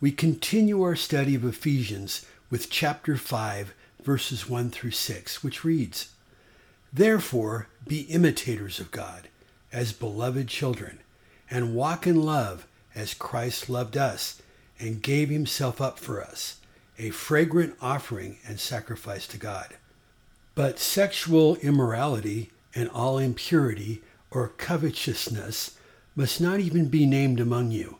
we continue our study of Ephesians with chapter 5, verses 1 through 6, which reads Therefore, be imitators of God as beloved children, and walk in love as Christ loved us and gave himself up for us, a fragrant offering and sacrifice to God. But sexual immorality and all impurity or covetousness must not even be named among you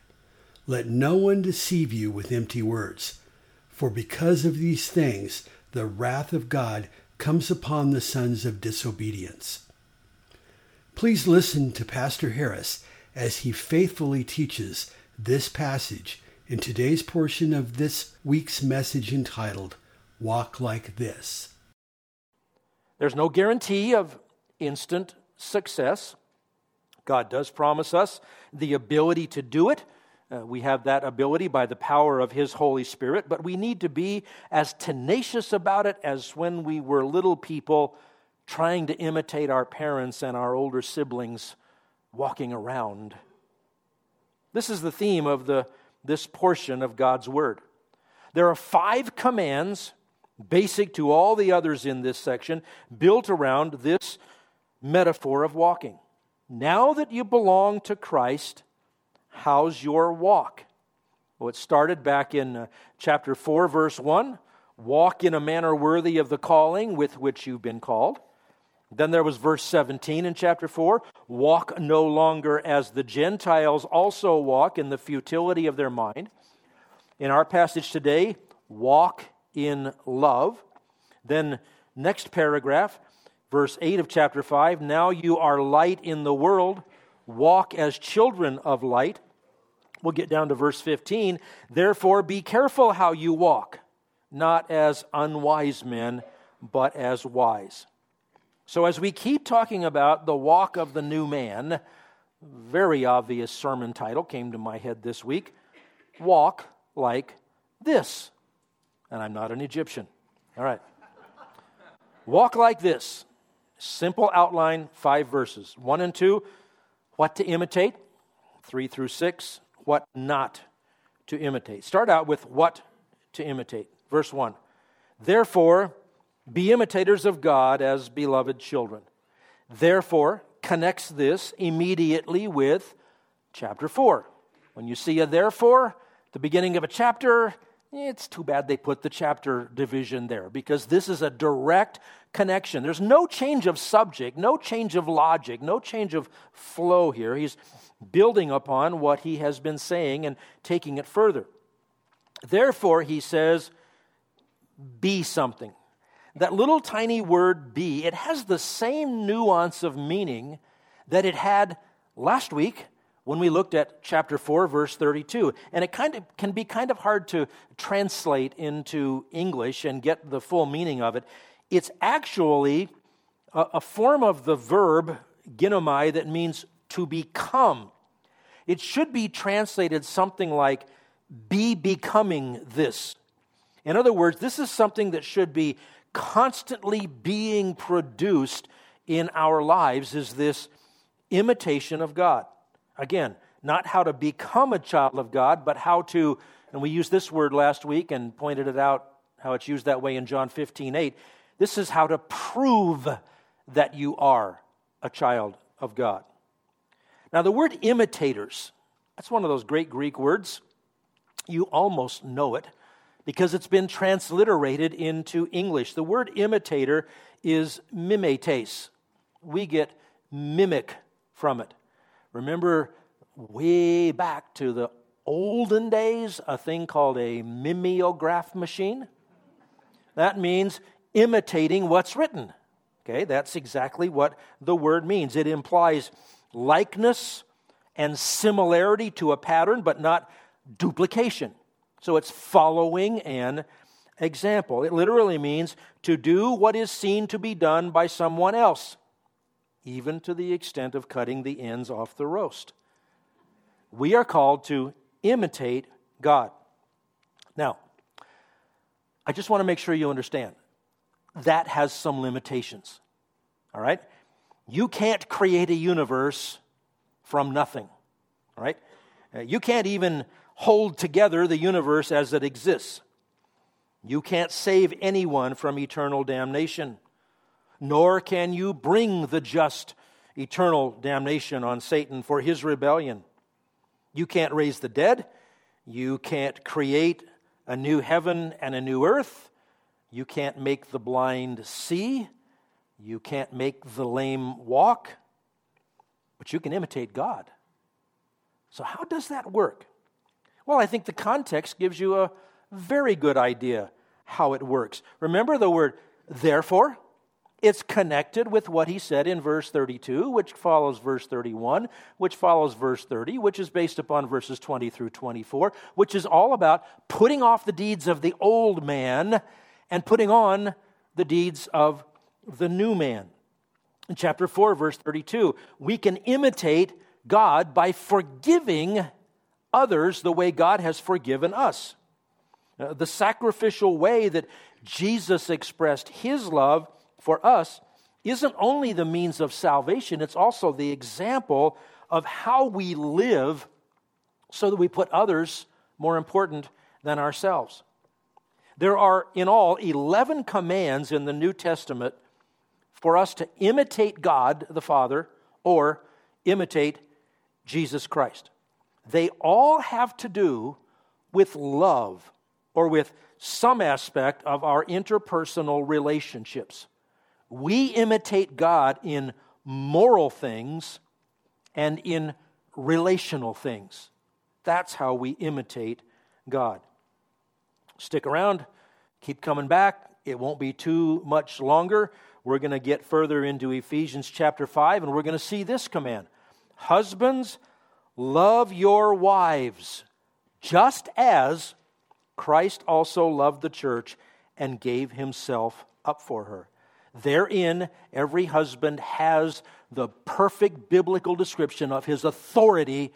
Let no one deceive you with empty words. For because of these things, the wrath of God comes upon the sons of disobedience. Please listen to Pastor Harris as he faithfully teaches this passage in today's portion of this week's message entitled Walk Like This. There's no guarantee of instant success. God does promise us the ability to do it. Uh, we have that ability by the power of His Holy Spirit, but we need to be as tenacious about it as when we were little people trying to imitate our parents and our older siblings walking around. This is the theme of the, this portion of God's Word. There are five commands, basic to all the others in this section, built around this metaphor of walking. Now that you belong to Christ, How's your walk? Well, it started back in uh, chapter 4, verse 1 walk in a manner worthy of the calling with which you've been called. Then there was verse 17 in chapter 4 walk no longer as the Gentiles also walk in the futility of their mind. In our passage today, walk in love. Then, next paragraph, verse 8 of chapter 5 now you are light in the world walk as children of light. We'll get down to verse 15. Therefore, be careful how you walk, not as unwise men, but as wise. So, as we keep talking about the walk of the new man, very obvious sermon title came to my head this week Walk like this. And I'm not an Egyptian. All right. Walk like this. Simple outline, five verses. One and two what to imitate, 3 through 6, what not to imitate. Start out with what to imitate. Verse 1 Therefore, be imitators of God as beloved children. Therefore, connects this immediately with chapter 4. When you see a therefore, the beginning of a chapter, it's too bad they put the chapter division there because this is a direct connection. There's no change of subject, no change of logic, no change of flow here. He's building upon what he has been saying and taking it further. Therefore, he says, be something. That little tiny word be, it has the same nuance of meaning that it had last week when we looked at chapter 4 verse 32 and it kind of can be kind of hard to translate into english and get the full meaning of it it's actually a, a form of the verb ginomai that means to become it should be translated something like be becoming this in other words this is something that should be constantly being produced in our lives is this imitation of god Again, not how to become a child of God, but how to, and we used this word last week and pointed it out how it's used that way in John 15 8. This is how to prove that you are a child of God. Now, the word imitators, that's one of those great Greek words. You almost know it because it's been transliterated into English. The word imitator is mimetes. We get mimic from it. Remember way back to the olden days, a thing called a mimeograph machine? That means imitating what's written. Okay, that's exactly what the word means. It implies likeness and similarity to a pattern, but not duplication. So it's following an example. It literally means to do what is seen to be done by someone else, even to the extent of cutting the ends off the roast. We are called to imitate God. Now, I just want to make sure you understand that has some limitations. All right? You can't create a universe from nothing. Right? Uh, you can't even hold together the universe as it exists. You can't save anyone from eternal damnation, nor can you bring the just eternal damnation on Satan for his rebellion. You can't raise the dead. You can't create a new heaven and a new earth. You can't make the blind see. You can't make the lame walk. But you can imitate God. So, how does that work? Well, I think the context gives you a very good idea how it works. Remember the word therefore? It's connected with what he said in verse 32, which follows verse 31, which follows verse 30, which is based upon verses 20 through 24, which is all about putting off the deeds of the old man and putting on the deeds of the new man. In chapter 4, verse 32, we can imitate God by forgiving others the way God has forgiven us. Uh, the sacrificial way that Jesus expressed his love for us isn't only the means of salvation, it's also the example of how we live so that we put others more important than ourselves. There are in all 11 commands in the New Testament for us to imitate God the Father or imitate Jesus Christ. They all have to do with love or with some aspect of our interpersonal relationships. We imitate God in moral things and in relational things. That's how we imitate God. Stick around, keep coming back. It won't be too much longer. We're going to get further into Ephesians chapter 5, and we're going to see this command Husbands, love your wives, just as Christ also loved the church and gave himself up for her. Therein, every husband has the perfect biblical description of his authority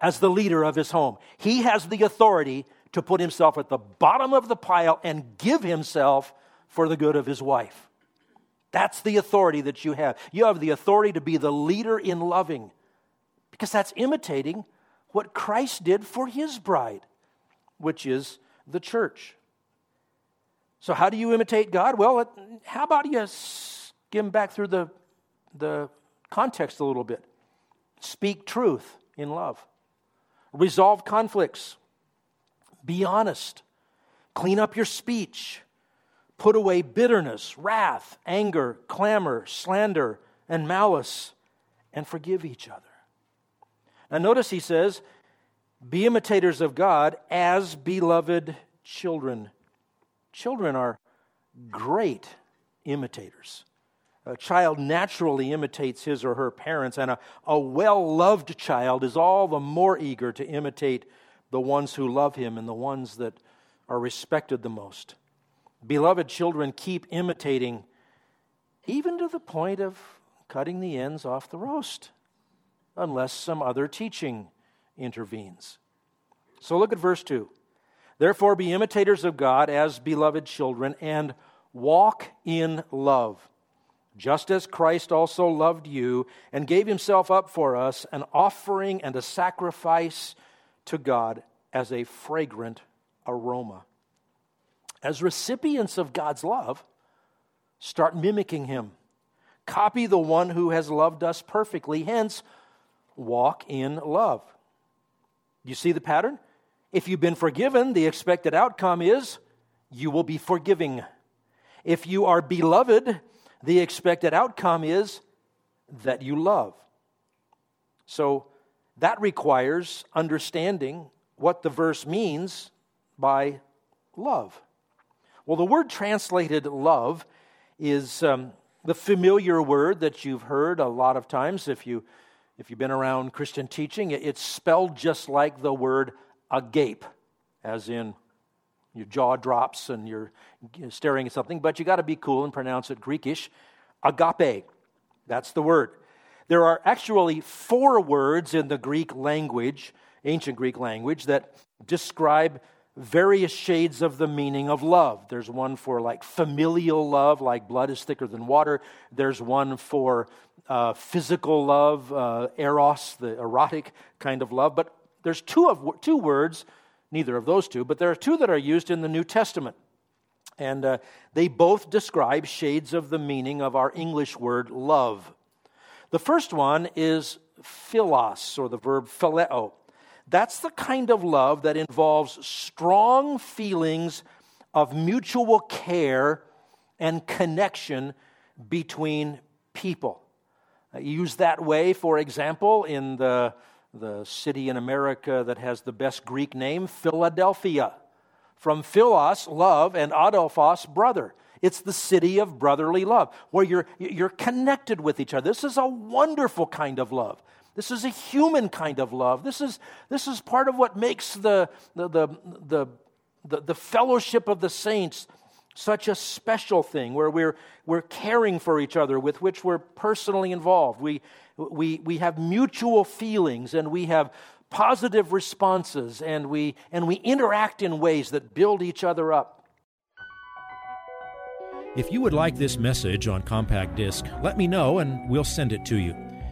as the leader of his home. He has the authority to put himself at the bottom of the pile and give himself for the good of his wife. That's the authority that you have. You have the authority to be the leader in loving because that's imitating what Christ did for his bride, which is the church. So, how do you imitate God? Well, how about you skim back through the, the context a little bit? Speak truth in love, resolve conflicts, be honest, clean up your speech, put away bitterness, wrath, anger, clamor, slander, and malice, and forgive each other. Now, notice he says, Be imitators of God as beloved children. Children are great imitators. A child naturally imitates his or her parents, and a, a well loved child is all the more eager to imitate the ones who love him and the ones that are respected the most. Beloved children keep imitating, even to the point of cutting the ends off the roast unless some other teaching intervenes. So look at verse 2. Therefore, be imitators of God as beloved children and walk in love, just as Christ also loved you and gave himself up for us, an offering and a sacrifice to God as a fragrant aroma. As recipients of God's love, start mimicking him. Copy the one who has loved us perfectly. Hence, walk in love. You see the pattern? If you've been forgiven, the expected outcome is you will be forgiving. If you are beloved, the expected outcome is that you love. So that requires understanding what the verse means by love. Well, the word translated love is um, the familiar word that you've heard a lot of times if, you, if you've been around Christian teaching. It's spelled just like the word agape, as in your jaw drops and you're staring at something, but you got to be cool and pronounce it Greekish. Agape. That's the word. There are actually four words in the Greek language, ancient Greek language, that describe various shades of the meaning of love. There's one for like familial love, like blood is thicker than water. There's one for uh, physical love, uh, eros, the erotic kind of love. But there's two of two words, neither of those two, but there are two that are used in the New Testament. And uh, they both describe shades of the meaning of our English word love. The first one is philos, or the verb phileo. That's the kind of love that involves strong feelings of mutual care and connection between people. Uh, I use that way, for example, in the, the city in America that has the best Greek name, Philadelphia. From Philos, love, and Adelphos, brother. It's the city of brotherly love, where you're, you're connected with each other. This is a wonderful kind of love. This is a human kind of love. This is, this is part of what makes the, the, the, the, the, fellowship of the saints such a special thing where we're, we're caring for each other, with which we're personally involved. We, we, we have mutual feelings and we have positive responses and we, and we interact in ways that build each other up. If you would like this message on compact disc, let me know and we'll send it to you.